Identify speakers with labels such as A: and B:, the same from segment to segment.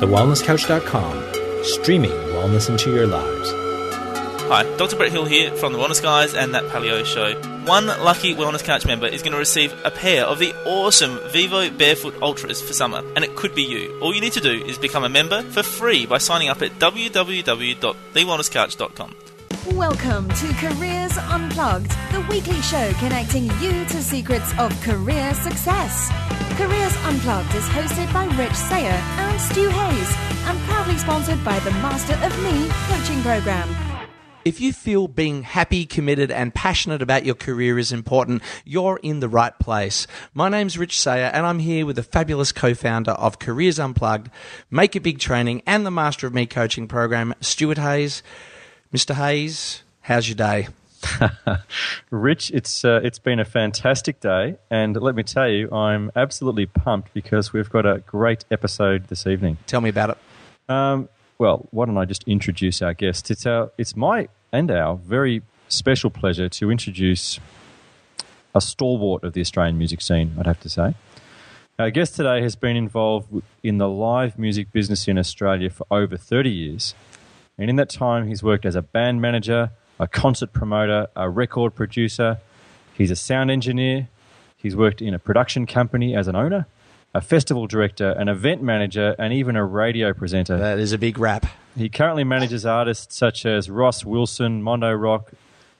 A: thewellnesscouch.com, streaming wellness into your lives.
B: Hi, Dr. Brett Hill here from the Wellness Guys and That Paleo Show. One lucky Wellness Couch member is going to receive a pair of the awesome Vivo Barefoot Ultras for summer, and it could be you. All you need to do is become a member for free by signing up at www.thewellnesscouch.com.
C: Welcome to Careers Unplugged, the weekly show connecting you to secrets of career success. Careers Unplugged is hosted by Rich Sayer and Stu Hayes and proudly sponsored by the Master of Me coaching program.
D: If you feel being happy, committed, and passionate about your career is important, you're in the right place. My name's Rich Sayer, and I'm here with the fabulous co founder of Careers Unplugged, Make It Big Training, and the Master of Me coaching program, Stuart Hayes. Mr. Hayes, how's your day?
E: Rich, it's uh, it's been a fantastic day, and let me tell you, I'm absolutely pumped because we've got a great episode this evening.
D: Tell me about it.
E: Um, well, why don't I just introduce our guest? It's our it's my and our very special pleasure to introduce a stalwart of the Australian music scene. I'd have to say. Our guest today has been involved in the live music business in Australia for over 30 years. And in that time, he's worked as a band manager, a concert promoter, a record producer. He's a sound engineer. He's worked in a production company as an owner, a festival director, an event manager, and even a radio presenter.
D: That is a big rap.
E: He currently manages artists such as Ross Wilson, Mondo Rock,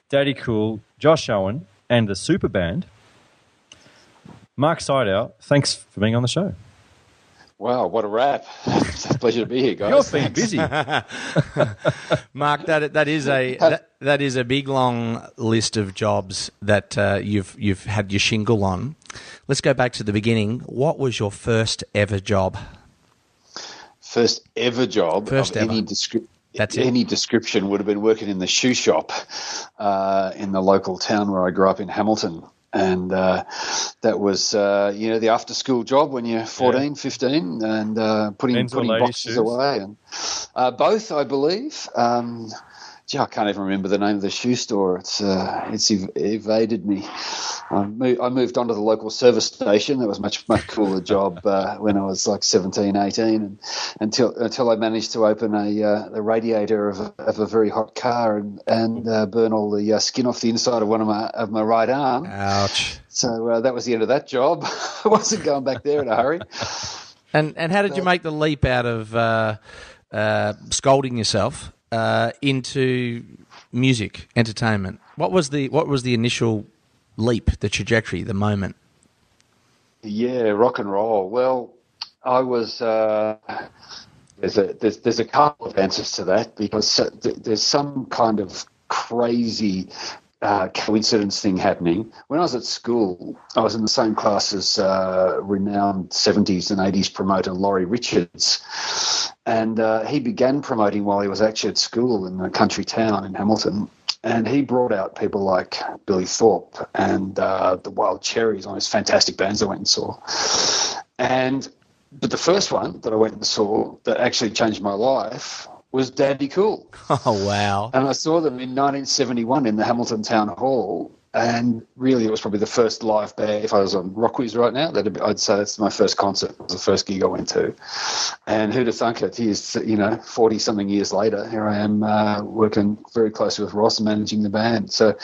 E: Daddy Cool, Josh Owen, and the Super Band. Mark Sydow, thanks for being on the show.
F: Wow, what a wrap! it's a pleasure to be here, guys.
E: You're being
F: Thanks.
E: busy.
D: Mark, that that is a that, that is a big long list of jobs that uh, you've you've had your shingle on. Let's go back to the beginning. What was your first ever job?
F: First ever job
D: First
F: of
D: ever.
F: any description.
D: That's it.
F: Any description would have been working in the shoe shop uh, in the local town where I grew up in Hamilton. And uh, that was, uh, you know, the after school job when you're 14, 15, and uh, putting,
E: Men's
F: putting boxes
E: shoes?
F: away. And uh, both, I believe. Um, gee, I can't even remember the name of the shoe store. It's uh, it's ev- evaded me. I moved, I moved on to the local service station. That was a much much cooler job uh, when I was like 17, 18, and until until I managed to open a uh, the radiator of a, of a very hot car and and uh, burn all the uh, skin off the inside of one of my of my right arm.
D: Ouch.
F: So uh, that was the end of that job. I wasn't going back there in a hurry.
D: And and how did you make the leap out of uh, uh, scolding yourself uh, into music entertainment? What was the what was the initial leap, the trajectory, the moment?
F: Yeah, rock and roll. Well, I was. Uh, there's a there's there's a couple of answers to that because uh, there's some kind of crazy uh, coincidence thing happening. When I was at school, I was in the same class as uh, renowned 70s and 80s promoter Laurie Richards, and uh, he began promoting while he was actually at school in a country town in Hamilton. And he brought out people like Billy Thorpe and uh, the Wild Cherries on his fantastic bands I went and saw. And but the first one that I went and saw that actually changed my life was Daddy Cool.
D: Oh wow!
F: And I saw them in 1971 in the Hamilton Town Hall. And really, it was probably the first live band. If I was on Rockwiz right now, that'd I'd say that's my first concert. It was the first gig I went to. And who'd have thunk it? You know, 40 something years later, here I am uh, working very closely with Ross managing the band. So,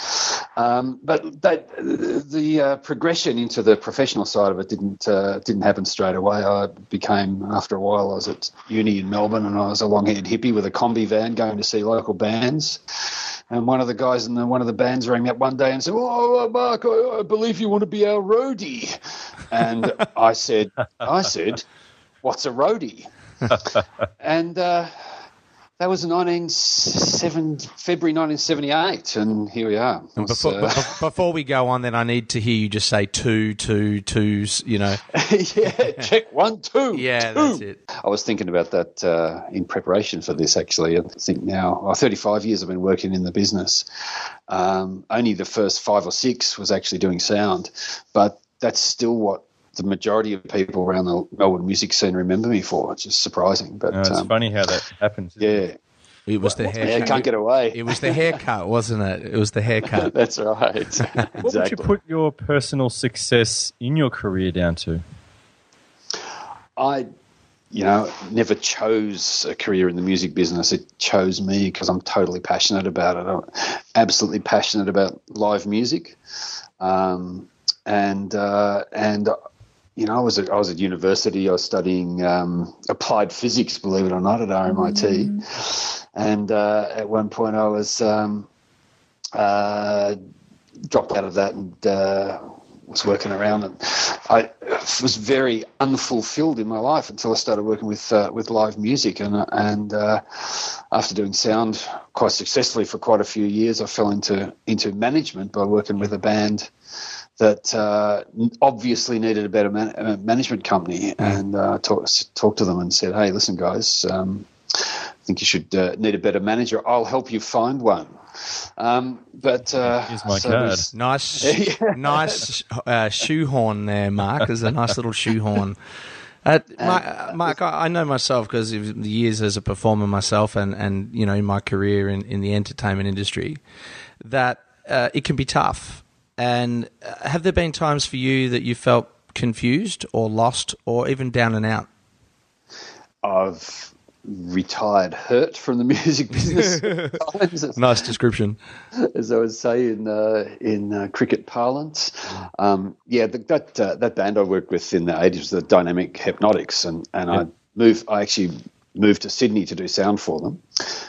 F: um, but that, the uh, progression into the professional side of it didn't uh, didn't happen straight away. I became, after a while, I was at uni in Melbourne and I was a long haired hippie with a combi van going to see local bands. And one of the guys in the, one of the bands rang me up one day and said, "Oh, uh, Mark, I, I believe you want to be our roadie." And I said, "I said, what's a roadie?" and uh, that was 1970, February 1978, and here we are.
D: And before, bef- before we go on, then I need to hear you just say two, two, twos. You know,
F: yeah, check one, two.
D: yeah,
F: two.
D: that's it.
F: I was thinking about that uh, in preparation for this, actually. I think now, well, 35 years I've been working in the business. Um, only the first five or six was actually doing sound, but that's still what the majority of people around the Melbourne music scene remember me for, which is surprising. But
E: Uh, it's
F: um,
E: funny how that happens. isn't it?
F: yeah,
D: It was the
F: yeah, can't get away.
D: It was the haircut, wasn't it? It was the haircut.
F: That's right. exactly.
E: What would you put your personal success in your career down to?
F: I you know, never chose a career in the music business. It chose me because I'm totally passionate about it. I'm absolutely passionate about live music, um, and uh, and you know, I was at, I was at university. I was studying um, applied physics, believe it or not, at RMIT. And uh, at one point, I was um, uh, dropped out of that and uh, was working around. And I was very unfulfilled in my life until I started working with uh, with live music. And and uh, after doing sound quite successfully for quite a few years, I fell into into management by working with a band that uh, obviously needed a better man- uh, management company, and uh, talked talked to them and said, "Hey, listen, guys, um, I think you should uh, need a better manager. I'll help you find one." Um, but uh,
E: Here's my
F: so
E: card.
F: there's-
D: Nice, nice uh, shoehorn there, Mark. There's a nice little shoehorn. Uh, Mark, Mark, I I know myself because of the years as a performer myself, and, and you know in my career in, in the entertainment industry, that uh, it can be tough. And uh, have there been times for you that you felt confused or lost or even down and out?
F: I've retired hurt from the music business times,
D: Nice description.
F: as I would say in uh, in uh, cricket parlance. Um, yeah, the, that uh, that band I worked with in the eighties was the Dynamic Hepnotics, and and I moved. I actually moved to Sydney to do sound for them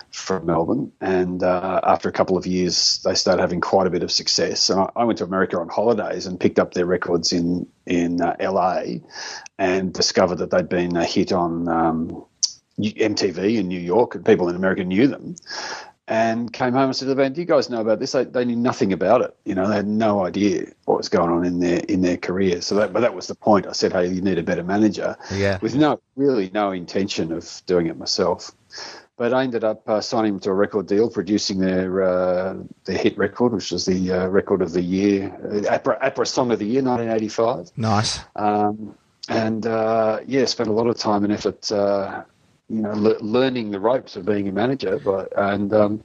F: from Melbourne, and uh, after a couple of years, they started having quite a bit of success. And I, I went to America on holidays and picked up their records in in uh, LA, and discovered that they'd been a hit on. Um, MTV in New York, and people in America knew them. And came home and said to the band, "Do you guys know about this?" They, they knew nothing about it. You know, they had no idea what was going on in their in their career. So that, but that was the point. I said, "Hey, you need a better manager."
D: Yeah.
F: With no really no intention of doing it myself. But I ended up uh, signing them to a record deal, producing their uh, their hit record, which was the uh, record of the year, uh, APRA, APRA Song of the Year, 1985
D: Nice.
F: um, and uh, yeah, spent a lot of time and effort, uh, you know, le- learning the ropes of being a manager, but and um,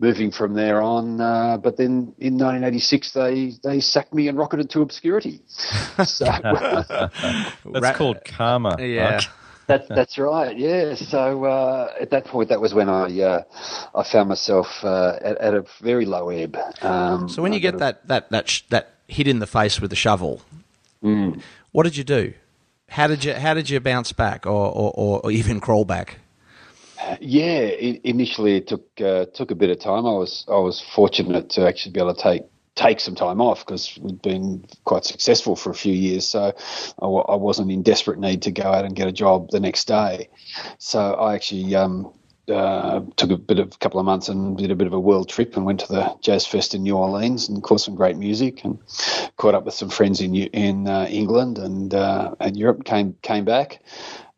F: moving from there on. Uh, but then in 1986, they they sacked me and rocketed to obscurity. So
E: That's
D: Ra-
E: called karma.
D: Yeah.
E: Mark.
F: that's that's right. Yeah. So uh, at that point, that was when I uh, I found myself uh, at, at a very low ebb. Um,
D: So when you
F: I
D: get
F: got a-
D: that that that sh- that hit in the face with the shovel,
F: Mm.
D: what did you do? How did you how did you bounce back or or, or even crawl back?
F: Yeah, i initially it took uh, took a bit of time. I was I was fortunate to actually be able to take take some time off because we'd been quite successful for a few years. So I, wasn't in desperate need to go out and get a job the next day. So I actually um, uh, took a bit of a couple of months and did a bit of a world trip and went to the Jazz Fest in New Orleans and caught some great music and caught up with some friends in in uh, England and uh, and Europe. Came came back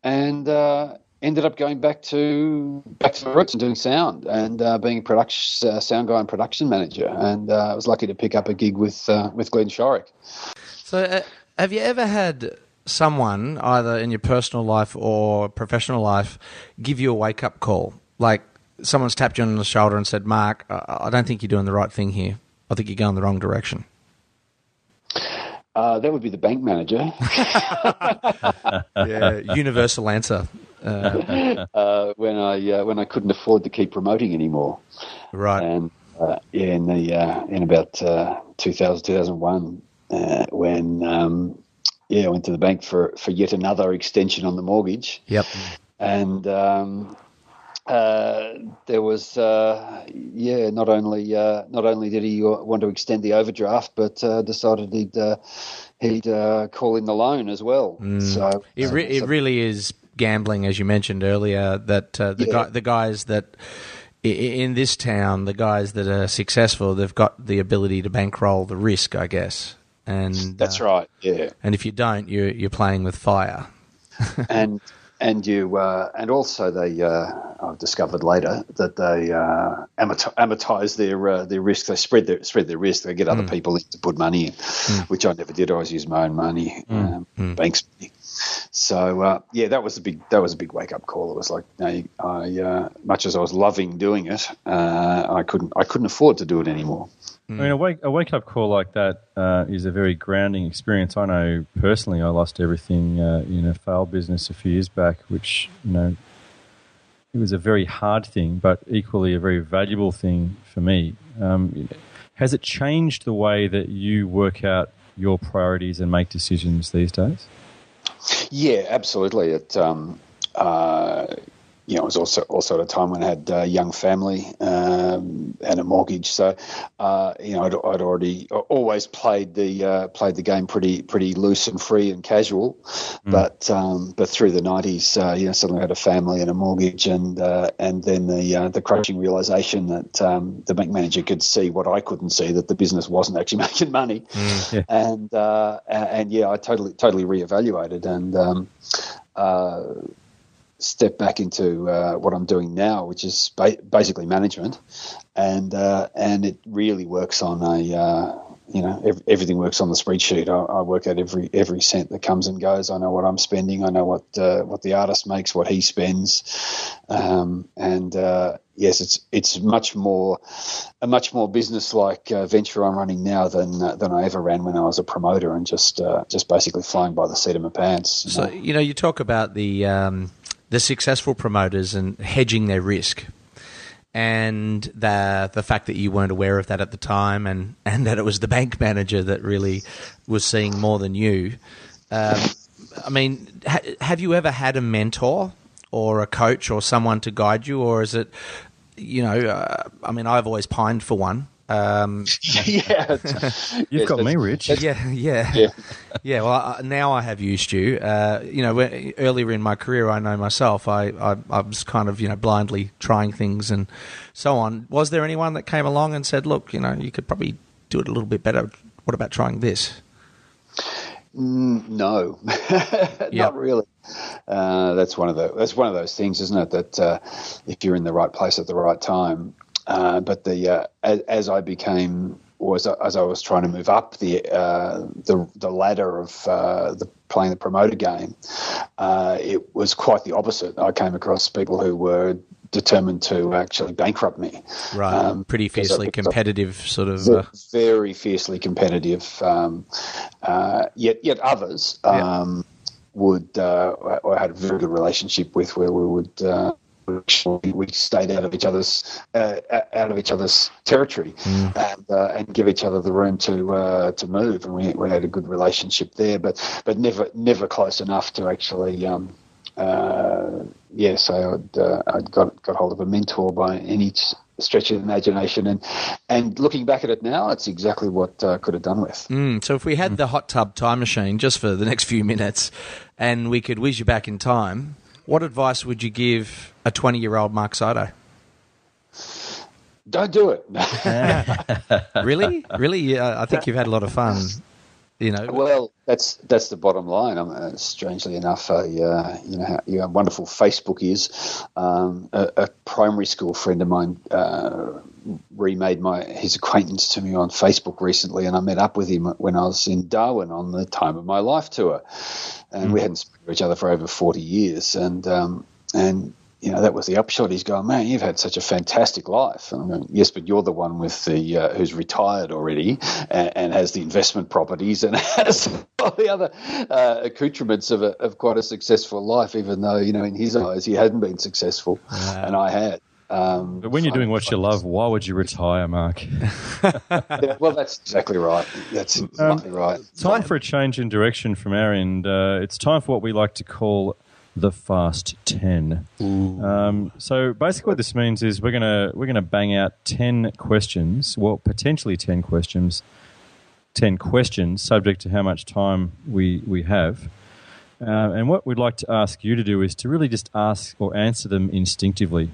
F: and. Uh, Ended up going back to back to the roots and doing sound and uh, being a production uh, sound guy and production manager. And uh, I was lucky to pick up a gig with uh, with Glenn Shorrock.
D: So uh, have you ever had someone either in your personal life or professional life give you a wake up call? Like someone's tapped you on the shoulder and said, "Mark, I don't think you're doing the right thing here. I think you're going the wrong direction."
F: Uh, that would be the bank manager.
D: Yeah, universal answer. Uh,
F: uh, when I uh, when I couldn't afford to keep promoting anymore.
D: right.
F: and uh, yeah, in the uh, in about uh, 2000 2001, uh, when um, yeah, I went to the bank for for yet another extension on the mortgage,
D: Yep.
F: and um, uh, there was uh, yeah, not only uh, not only did he want to extend the overdraft, but uh, decided he'd uh, he'd uh, call in the loan as well. So
D: It, re- it
F: so-
D: really is gambling, as you mentioned earlier. That uh, the
F: Yeah.
D: guy, the guys that in this town, the guys that are successful, they've got the ability to bankroll the risk, I guess. And
F: that's
D: uh,
F: right. Yeah.
D: And if you don't, you're you're playing with fire.
F: and and you uh, and also they uh, I've discovered later that they uh, amortize their uh, their risk. They spread their spread their risk. They get other people in to put money in, which I never did. I always use my own money, um, banks money. So uh, yeah, that was a big that was a big wake up call. It was like, know, I uh, much as I was loving doing it, uh, I couldn't I couldn't afford to do it anymore.
E: I mean, a wake a wake up call like that uh, is a very grounding experience. I know personally, I lost everything uh, in a failed business a few years back, which you know, it was a very hard thing, but equally a very valuable thing for me. Um, has it changed the way that you work out your priorities and make decisions these days?
F: Yeah, absolutely. It um, uh, you know, it was also also at a time when I had a young family um, and a mortgage. So, uh, you know, I'd, I'd, already always played the uh, played the game pretty pretty loose and free and casual. Mm. But um, but through the nineties, uh, you know, suddenly I had a family and a mortgage, and uh, and then the uh, the crushing realization that um, the bank manager could see what I couldn't see that the business wasn't actually making money, mm, yeah. and uh, and yeah, I totally totally reevaluated and. Um, step back into uh, what I'm doing now, which is ba- basically management, and uh, and it really works on a uh, you know ev- everything works on the spreadsheet. I, I, work out every every cent that comes and goes. I know what I'm spending. I know what uh, what the artist makes, what he spends, um, and uh, yes, it's it's much more a much more business like uh, venture I'm running now than than I ever ran when I was a promoter and just just basically flying by the seat of my pants.
D: You so know? you know you talk about the. Um the successful promoters and hedging their risk. And the the fact that you weren't aware of that at the time, and, and that it was the bank manager that really was seeing more than you. Um, I mean, ha- have you ever had a mentor or a coach or someone to guide you, or is it, you know, uh, I mean, I've always pined for one. Um,
F: yeah,
E: you've got me, Rich.
D: Yeah, yeah, yeah. yeah well, I, now I have used you. Uh, you know, earlier in my career, I know myself. I, I, I was kind of you know blindly trying things and so on. Was there anyone that came along and said, "Look, you know, you could probably do it a little bit better. What about trying this?"
F: Mm, no, yep. not really. Uh, that's one of the that's one of those things, isn't it? That uh, if you're in the right place at the right time, uh, but the uh, as, as, I became or as, as I was trying to move up the uh, the, the ladder of uh, the playing the promoter game, uh, it was quite the opposite. I came across people who were determined to actually bankrupt me.
D: Right, um, pretty fiercely competitive, sort of.
F: Very fiercely competitive. Um, yet, yet others. Um, Would I had a very good relationship with where we would we stayed out of each other's uh, out of each other's territory mm. and uh, and give each other the room to uh, to move and we, we had a good relationship there but but never never close enough to actually um, uh, yeah so I'd, uh, I'd got got hold of a mentor by any stretch of imagination and and looking back at it now it's exactly what I uh, could have done with
D: mm. so if we had mm. the hot tub time machine just for the next few minutes and we could whiz you back in time what advice would you give a 20 year old Mark Sydow?
F: Don't do it.
D: really? Really? Yeah, I think you've had a lot of fun. You know.
F: Well, that's that's the bottom line. I'm, uh, strangely enough, uh, you know how you know, wonderful Facebook is. Um, a, a, primary school friend of mine uh, remade my his acquaintance to me on Facebook recently, and I met up with him when I was in Darwin on the Time of My Life tour, and mm. we hadn't spoken to each other for over forty years, and um, and you know, that was the upshot. He's going, man, you've had such a fantastic life. And I'm going, yes, but you're the one with the uh, who's retired already and, and, has the investment properties and has all the other uh, accoutrements of, a, of quite a successful life, even though you know in his eyes he hadn't been successful, and I had.
E: Um, but when you're doing what you love, why would you retire, Mark?
F: yeah, well, that's exactly right. That's um, exactly um, right.
E: Time for a change in direction from our end. Uh, it's time for what we like to call the Fast Ten. Um, so basically, what this means is we're gonna we're gonna bang out ten questions, well, potentially ten questions, ten questions, subject to how much time we we have. Uh, and what we'd like to ask you to do is to really just ask or answer them instinctively,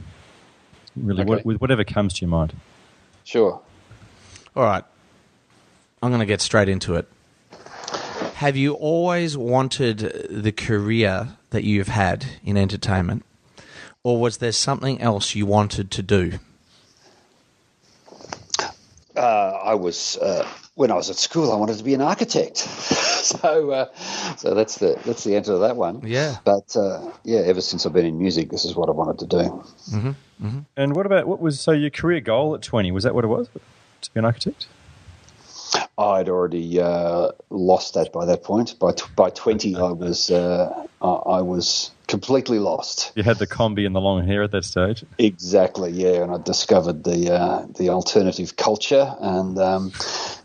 E: really, okay. what, with whatever comes to your mind.
F: Sure.
D: All right. I'm going to get straight into it. Have you always wanted the career that you've had in entertainment, or was there something else you wanted to do?
F: Uh, I was uh, when I was at school. I wanted to be an architect. so uh, so that's the that's the answer to that one.
D: Yeah.
F: But uh, yeah, ever since I've been in music, this is what I wanted to do.
E: And what about what was so your career goal at twenty? Was that what it was to be an architect?
F: I'd already uh, lost that by that point. By t- by twenty, I was uh, I I was completely lost.
E: You had the combi and the long hair at that stage.
F: Exactly, yeah. And I discovered the uh, the alternative culture and um,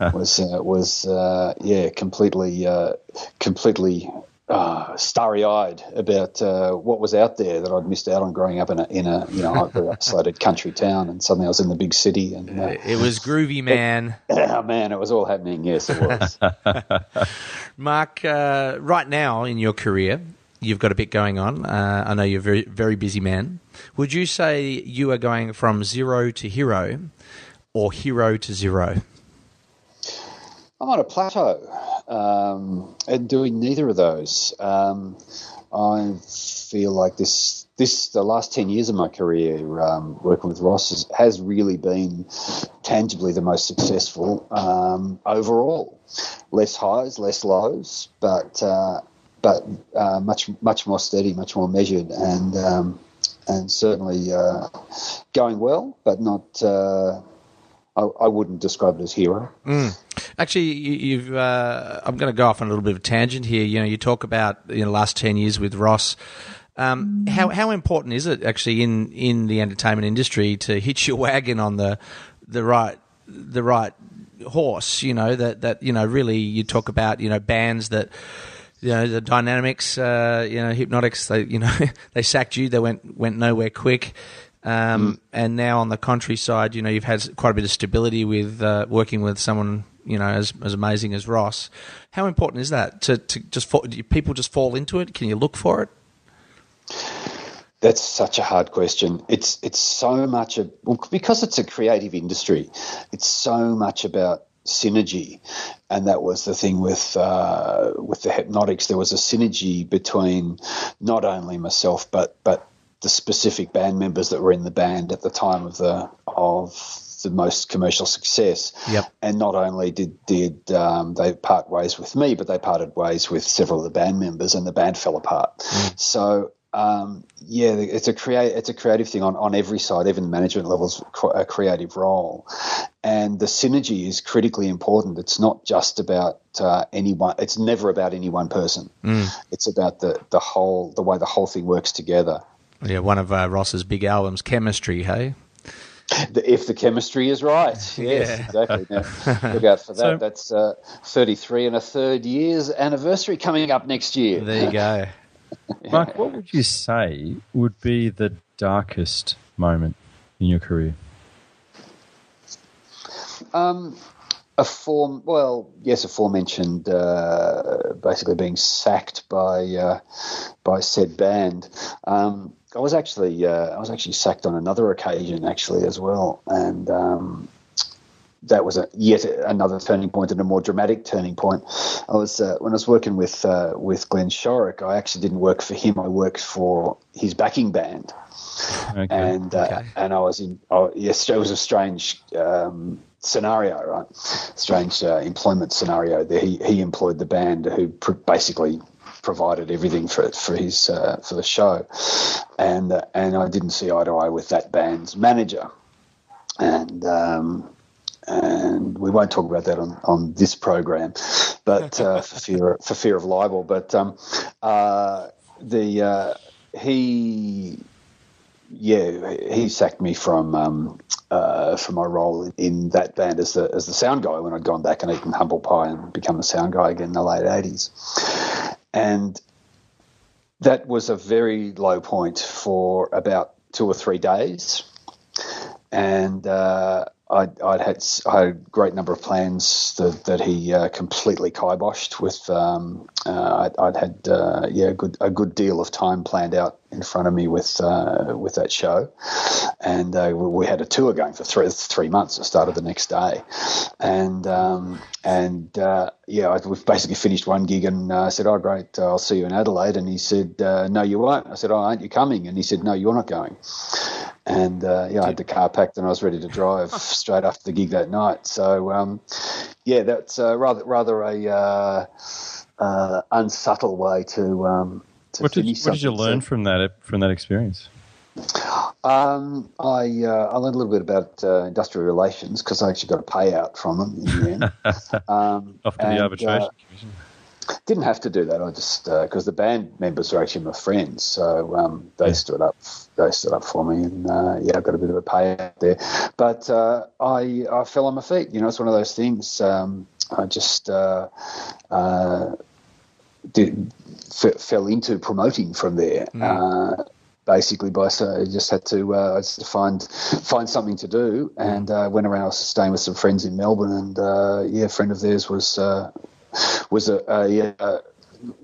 F: was uh, was uh, yeah completely uh, completely uh, starry eyed about uh, what was out there that I'd missed out on growing up in a in a you know isolated country town, and suddenly I was in the big city, and uh,
D: It was groovy, man.
F: oh man, it was all happening. Yes, it was.
D: Mark, uh, right now in your career, you've got a bit going on. Uh, I know you're a very, very busy man. Would you say you are going from zero to hero or hero to zero?
F: I'm on a plateau um, and doing neither of those. Um, I feel like this this the last ten years of my career um, working with Ross has, has really been tangibly the most successful um, overall. Less highs, less lows, but uh, but uh, much much more steady, much more measured, and um, and certainly uh, going well, but not. I, I wouldn't describe it as hero.
D: Actually, you, you've. Uh, I'm going to go off on a little bit of a tangent here. You know, you talk about you know, the last ten years with Ross. Um, how how important is it actually in, in the entertainment industry to hitch your wagon on the the right the right horse? You know that that you know really you talk about you know bands that you know the dynamics uh, you know Hepnotics they you know they sacked you they went went nowhere quick. Um, And now on the countryside, you know, you've had quite a bit of stability with uh, working with someone, you know, as as amazing as Ross. How important is that to, to just fall, do people just fall into it? Can you look for it?
F: That's such a hard question. It's it's so much a, well, because it's a creative industry. It's so much about synergy, and that was the thing with uh, with the Hepnotics. There was a synergy between not only myself but but the specific band members that were in the band at the time of the of the most commercial success.
D: Yep.
F: And not only did did um, they part ways with me, but they parted ways with several of the band members, and the band fell apart. So um, yeah, it's a create it's a creative thing on, on every side, even the management levels, a creative role, and the synergy is critically important. It's not just about uh, any one. It's never about any one person. It's about the the whole the way the whole thing works together.
D: Yeah, one of uh, Ross's big albums, Chemistry. Hey,
F: The, if the chemistry is right, yes,
D: Yeah.
F: exactly. Now, look out for that.
E: So-
F: That's uh, 33 and a third year's anniversary coming up next year.
D: there you go.
E: Mark, what would you say would be the darkest moment in your career?
F: Um, a form, well, yes, aforementioned, uh, basically being sacked by uh, by said band. Um, I was actually uh, I was actually sacked on another occasion actually as well, and um, that was a, yet another turning point and a more dramatic turning point. I was uh, when I was working with uh, with Glenn Shorrock. I actually didn't work for him. I worked for his backing band
E: Okay.
F: and uh,
D: Okay.
F: and I was in. Oh, yes, it was a strange um, scenario, right? Strange uh, employment scenario. There, he he employed the band who pr- basically provided everything for for his uh, for the show, and uh, and I didn't see eye to eye with that band's manager, and. Um, and we won't talk about that on, on this program, but uh, for fear for fear of libel. But um, uh, the uh, he yeah, he sacked me from um, uh, from my role in that band as the as the sound guy when I'd gone back and eaten humble pie and become the sound guy again in the late eighties, and that was a very low point for about two or three days, and. Uh, I'd, I'd had I had a great number of plans that, that he uh, completely kiboshed with. Um, uh, I'd, I'd had uh, yeah a good a good deal of time planned out in front of me with uh, with that show, and uh, we had a tour going for three three months. It started the next day, and um, and uh, yeah, we've basically finished one gig, and I said, "Oh, great, I'll see you in Adelaide." And he said, "No, you won't." I said, "Oh, aren't you coming?" And he said, "No, you're not going." And uh, yeah, I had the car packed and I was ready to drive straight after the gig that night. So um, yeah, that's uh, rather rather a uh, uh, unsubtle way to um, to
E: What did, what did you learn
F: So-
E: from that from that experience?
F: Um, I uh, I learned a little bit about uh, industrial relations because I actually got a payout from them in the end. um,
E: Off to
F: and,
E: the arbitration
F: uh,
E: commission.
F: Didn't have to do that. I just because the band members were actually my friends, so um, they stood up. They stood up for me, and uh, yeah, I got a bit of a payout there. But uh, I I fell on my feet. You know, it's one of those things. Um, I just uh, uh, did, f- fell into promoting from there. Uh, basically, by so I just had to uh, I just find find something to do, and uh, went around. I was staying with some friends in Melbourne, and uh, yeah, a friend of theirs was uh, was a, a, uh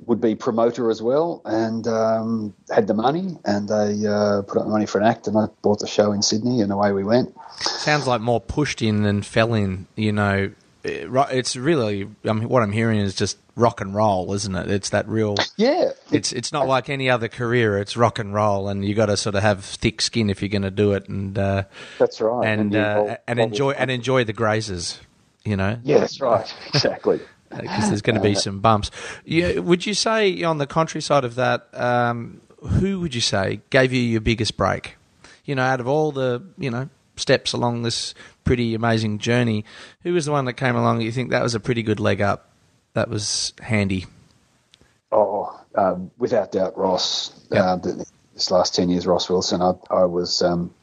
F: would be promoter as well, and um, had the money, and they uh, put up the money for an act, and I bought the show in Sydney, and away we went.
D: Sounds like more pushed in than fell in. You know, It- it's really. I mean, what I'm hearing is just rock and roll, isn't it? It's that real.
F: Yeah,
D: It's it's not like any other career. It's rock and roll, and you got to sort of have thick skin if you're going to do it, and uh,
F: that's right,
D: and
F: you
D: uh, and enjoy and enjoy the grazes. You know,
F: Yeah, that's right, exactly.
D: Because there's going to be some bumps. Yeah, would you say on the contrary side of that, um, who would you say gave you your biggest break? You know, out of all the you know steps along this pretty amazing journey, who was the one that came along? that You think that was a pretty good leg up? That was handy.
F: Oh, um, without doubt, Ross. Uh, th- this last ten years, Ross Wilson. I, I was um,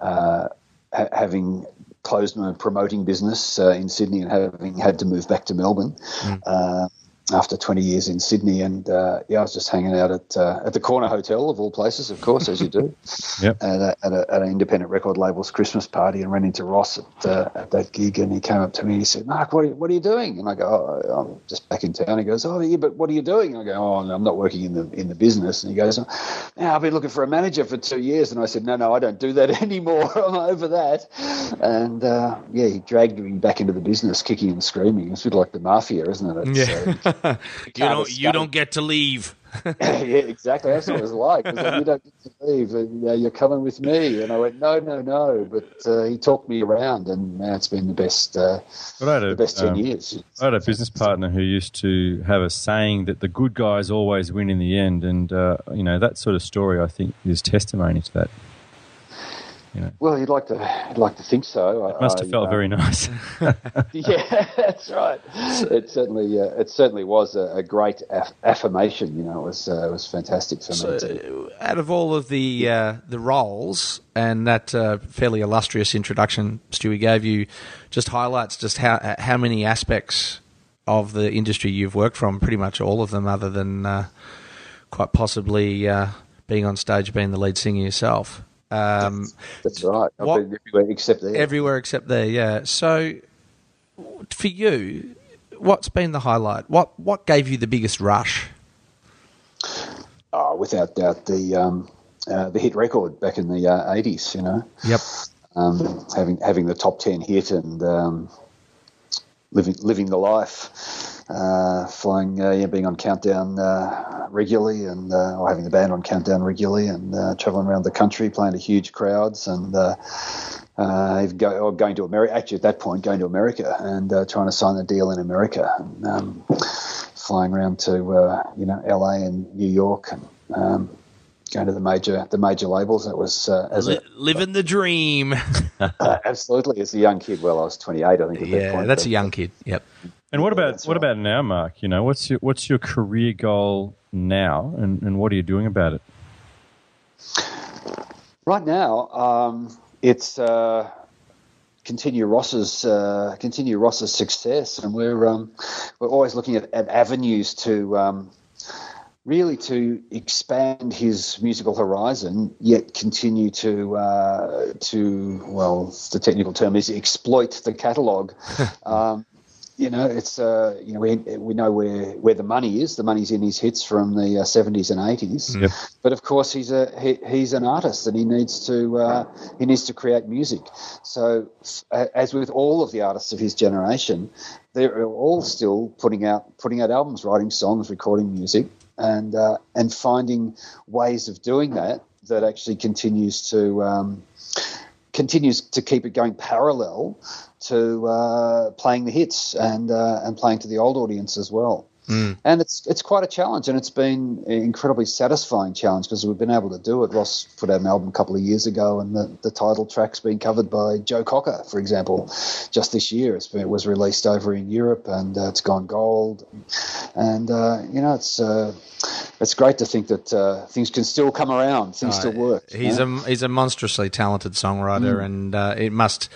F: uh, ha- having closed my promoting business uh, in Sydney and having had to move back to Melbourne. Uh, after twenty years in Sydney. And uh, yeah, I was just hanging out at uh, at the Corner Hotel of all places, of course, as you do.
E: Yep.
F: At, a, at, a, at an independent record label's Christmas party and ran into Ross at, uh, at that gig and he came up to me and he said, Mark, what are, you- what are you doing? And I go, oh, I'm just back in town. He goes, oh, yeah, but what are you doing? And I go, oh, no, I'm not working in the in the business. And he goes, yeah, I've been looking for a manager for two years. And I said, no, no, I don't do that anymore. I'm over that. And uh, yeah, he dragged me back into the business, kicking and screaming. It's a bit like the mafia, isn't it? It's, uh,
D: you don't you
F: escape.
D: don't get to leave.
F: yeah, exactly. That's what it was like. It was like, you don't get to leave. And, uh, you're coming with me. And I went, no, no, no. But uh, he talked me around, and now it's been the best, uh,
E: But I had
F: the best ten
E: um,
F: years.
E: I had a business partner who used to have a saying that the good guys always win in the end, and uh, you know that sort of story I think is testimony to that.
F: Well, you'd like to, you'd like to think so.
E: It must have
F: I,
E: felt
F: uh,
E: very nice.
F: Yeah, that's right. It certainly, uh, it certainly was a, a great aff- affirmation. You know, it was, uh, it was fantastic for me. To,
D: Uh, out of all of the uh, the roles and that uh, fairly illustrious introduction Stewie gave you, just highlights just how how many aspects of the industry you've worked from. Pretty much all of them, other than uh, quite possibly uh, being on stage, being the lead singer yourself. Um,
F: that's right. I've
D: What-
F: been everywhere except there.
D: everywhere except there, yeah. So, for you, what's been the highlight? What what gave you the biggest rush?
F: oh, without doubt, the um, uh, the hit record back in the uh, eighties. you know.
D: Yep.
F: um, having having the top ten hit and um, living living the life, uh, flying, uh, yeah, being on countdown uh, regularly, and uh, or having the band on countdown regularly, and uh, traveling around the country playing to huge crowds, and uh, uh, go, or going to America. Actually, at that point, going to America and uh, trying to sign a deal in America, and um, flying around to uh, you know LA and New York, and um, going to the major the major labels. That was uh, as a,
D: living the dream.
F: uh, absolutely, as a young kid. Well, I was 28, I think. At that
D: yeah,
F: point,
D: that's
F: but-
D: a young kid. Yep.
E: And what about what about now, Mark? You know, what's your what's your career goal now, and, and what are you doing about it?
F: Right now, um, it's uh, continue Ross's uh, continue Ross's success, and we're um, we're always looking at, at avenues to um, really to expand his musical horizon, yet continue to uh, to well, the technical term is exploit the catalogue. um, you know, it's uh, you know we we know where where the money is. The money's in his hits from the uh, 70s and 80s.
E: Yep.
F: But of course, he's a he, he's an artist, and he needs to uh, he needs to create music. So, as with all of the artists of his generation, they're all still putting out putting out albums, writing songs, recording music, and uh, and finding ways of doing that that actually continues to um, continues to keep it going parallel to uh, playing the hits and uh, and playing to the old audience as well. And it's it's quite a challenge, and it's been an incredibly satisfying challenge because we've been able to do it. Ross put out an album a couple of years ago, and the, the title track's been covered by Joe Cocker, for example, just this year. It's been, it was released over in Europe, and uh, it's gone gold, and uh, you know it's. Uh, it's great to think that uh, things can still come around, things still work. you
D: He's
F: know?
D: a he's a monstrously talented songwriter,
F: Mm.
D: and uh, it must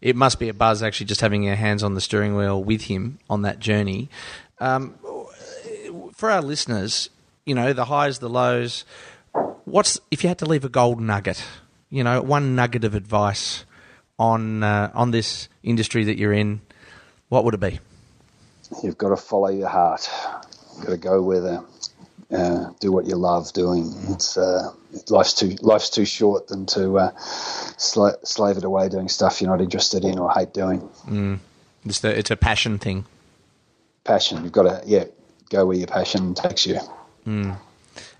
D: it must be a buzz actually just having your hands on the steering wheel with him on that journey. Um, for our listeners, you know the highs, the lows. What's if you had to leave a gold nugget? You know, one nugget of advice on uh, on this industry that you're in. What would it be?
F: You've got to follow your heart. You've got to go where the uh, do what you love doing. It's uh, life's too life's too short than to uh, sla- slave it away doing stuff you're not interested in or hate doing.
D: It's, the, it's a passion thing.
F: Passion. You've got to yeah go where your passion takes you. Hmm.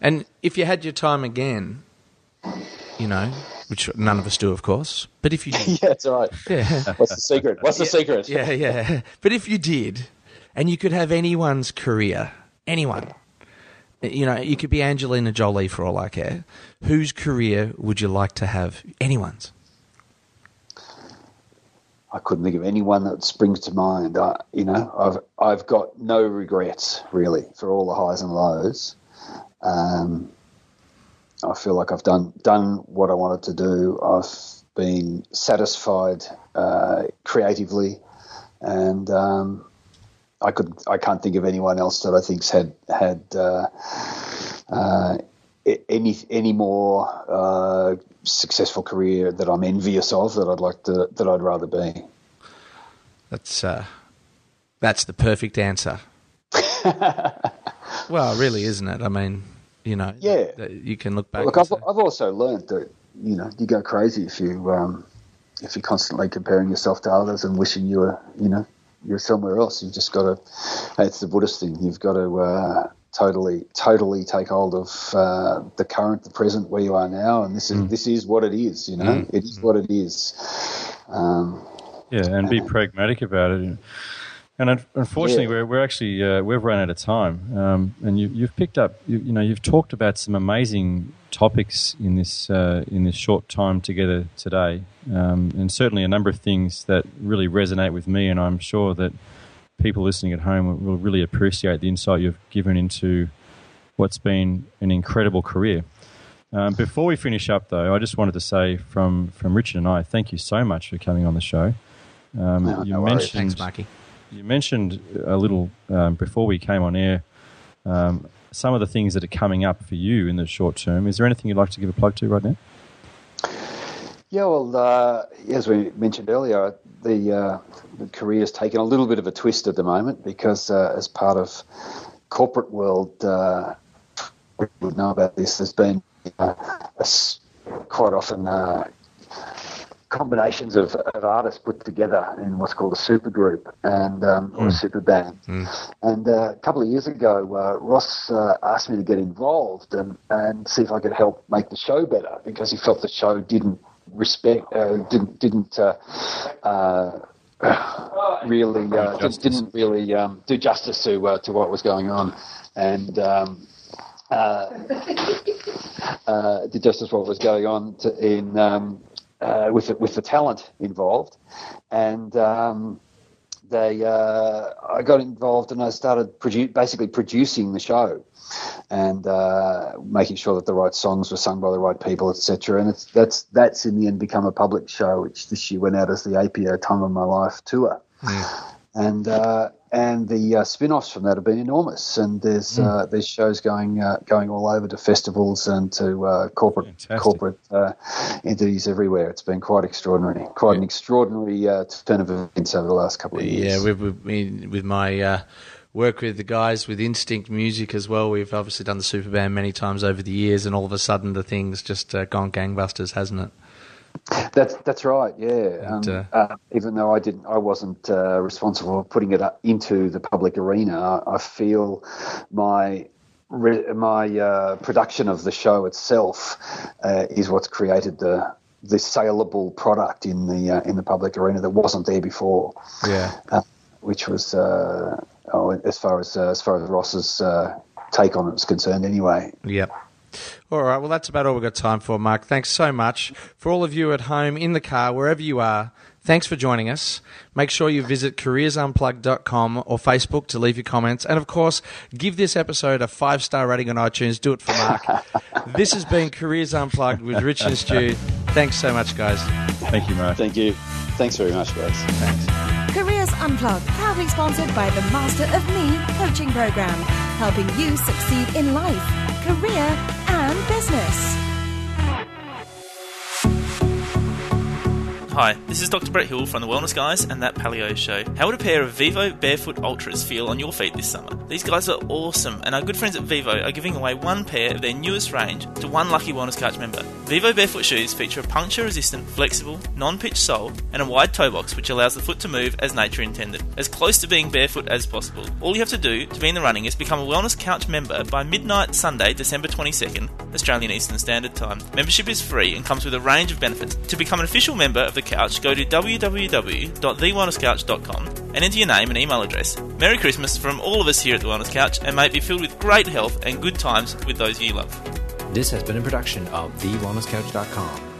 D: And if you had your time again, you know, which none of us do, of course, but if you
F: yeah, that's all right.
D: yeah,
F: What's the secret? What's the secret?
D: yeah, yeah, but if you did, and you could have anyone's career, anyone, you know, you could be Angelina Jolie for all I care. Whose career would you like to have? Anyone's.
F: I couldn't think of anyone that springs to mind. I, you know, I've I've got no regrets really for all the highs and lows. Um, I feel like I've done done what I wanted to do. I've been satisfied uh, creatively, and um, I could I can't think of anyone else that I think's had had uh, uh, any any more uh, successful career that I'm envious of that I'd like to that I'd rather be.
D: That's uh, that's the perfect answer. well, really, isn't it? I mean, you know,
F: Yeah.
D: that you can look back.
F: Look, I've,
D: say-
F: I've also learned that you know you go crazy if you um, if you're constantly comparing yourself to others and wishing you were you know you're somewhere else. You've just got to. It's the Buddhist thing. You've got to uh, totally totally take hold of uh, the current, the present, where you are now, and this is this is what it is. You know, it is what it is. Um,
E: Yeah, and be pragmatic about it. And unfortunately,
F: Yeah.
E: we're, we're actually uh, we've run out of time. Um, and you, you've picked up, you, you know, you've talked about some amazing topics in this uh, in this short time together today, um, and certainly a number of things that really resonate with me. And I'm sure that people listening at home will, really appreciate the insight you've given into what's been an incredible career. Um, before we finish up, though, I just wanted to say from from Richard and I, thank you so much for coming on the show. Um,
F: No,
E: you
F: no
E: mentioned
D: Thanks, Marky.
E: you mentioned a little um, before we came on air um, some of the things that are coming up for you in the short term. Is there anything you'd like to give a plug to right now?
F: Yeah, well, uh, as we mentioned earlier, the, uh, the career's taken a little bit of a twist at the moment because, uh, as part of corporate world, uh, we would know about this. There's been uh, a quite often uh, combinations of, of artists put together in what's called a super group and um, or a super band. And uh, a couple of years ago, uh, Ross uh, asked me to get involved and, and see if I could help make the show better because he felt the show didn't respect, uh, didn't didn't uh, uh, really uh, didn't, didn't really um, do justice to uh, to what was going on, and. Um, uh, uh, did justice what was going on to, in um, uh, with the, with the talent involved, and um, they uh, I got involved and I started produ- basically producing the show and uh, making sure that the right songs were sung by the right people, etc. And it's, that's that's in the end become a public show, which this year went out as the APO Time of My Life tour. And uh, and the uh, spin-offs from that have been enormous, and there's uh, there's shows going uh, going all over to festivals and to uh, corporate
E: Fantastic.
F: corporate uh, entities everywhere. It's been quite extraordinary, quite an extraordinary uh, turn of events over the last couple of years.
D: Yeah, with, with, me- with my uh, work with the guys with Instinct Music as well, we've obviously done the Superband many times over the years, and all of a sudden the thing's just uh, gone gangbusters, hasn't it?
F: That's that's right. Yeah. Um,
D: And, uh,
F: uh, even though I didn't, I wasn't uh, responsible for putting it up into the public arena. I, feel my my uh, production of the show itself uh, is what's created the the saleable product in the uh, in the public arena that wasn't there before.
D: Yeah.
F: which was uh, oh, as far as uh, as far as Ross's uh, take on it is concerned. Anyway,
D: Yep. All right. Well, that's about all we've got time for, Mark. Thanks so much. For all of you at home, in the car, wherever you are, thanks for joining us. Make sure you visit careersunplugged.com or Facebook to leave your comments. And of course, give this episode a five star rating on iTunes. Do it for Mark. this has been Careers Unplugged with Rich and Stu. Thanks so much, guys.
E: Thank you, Mark.
F: thank you, thanks very much, guys.
D: Thanks.
C: Careers Unplugged, proudly sponsored by the Master of Me coaching program, helping you succeed in life, career, and business.
B: Hi, this is Dr. Brett Hill from the Wellness Guys and That Paleo Show. How would a pair of Vivo Barefoot Ultras feel on your feet this summer? These guys are awesome, and our good friends at Vivo are giving away one pair of their newest range to one lucky Wellness Couch member. Vivo Barefoot shoes feature a puncture resistant, flexible, non pitch sole and a wide toe box which allows the foot to move as nature intended, as close to being barefoot as possible. All you have to do to be in the running is become a Wellness Couch member by midnight Sunday, December 22nd, Australian Eastern Standard Time. Membership is free and comes with a range of benefits. To become an official member of the couch, go to www.thewellnesscouch.com and enter your name and email address. Merry Christmas from all of us here at the Wellness Couch, and may it be filled with great health and good times with those you love.
G: This has been a production of TheWellnessCouch.com.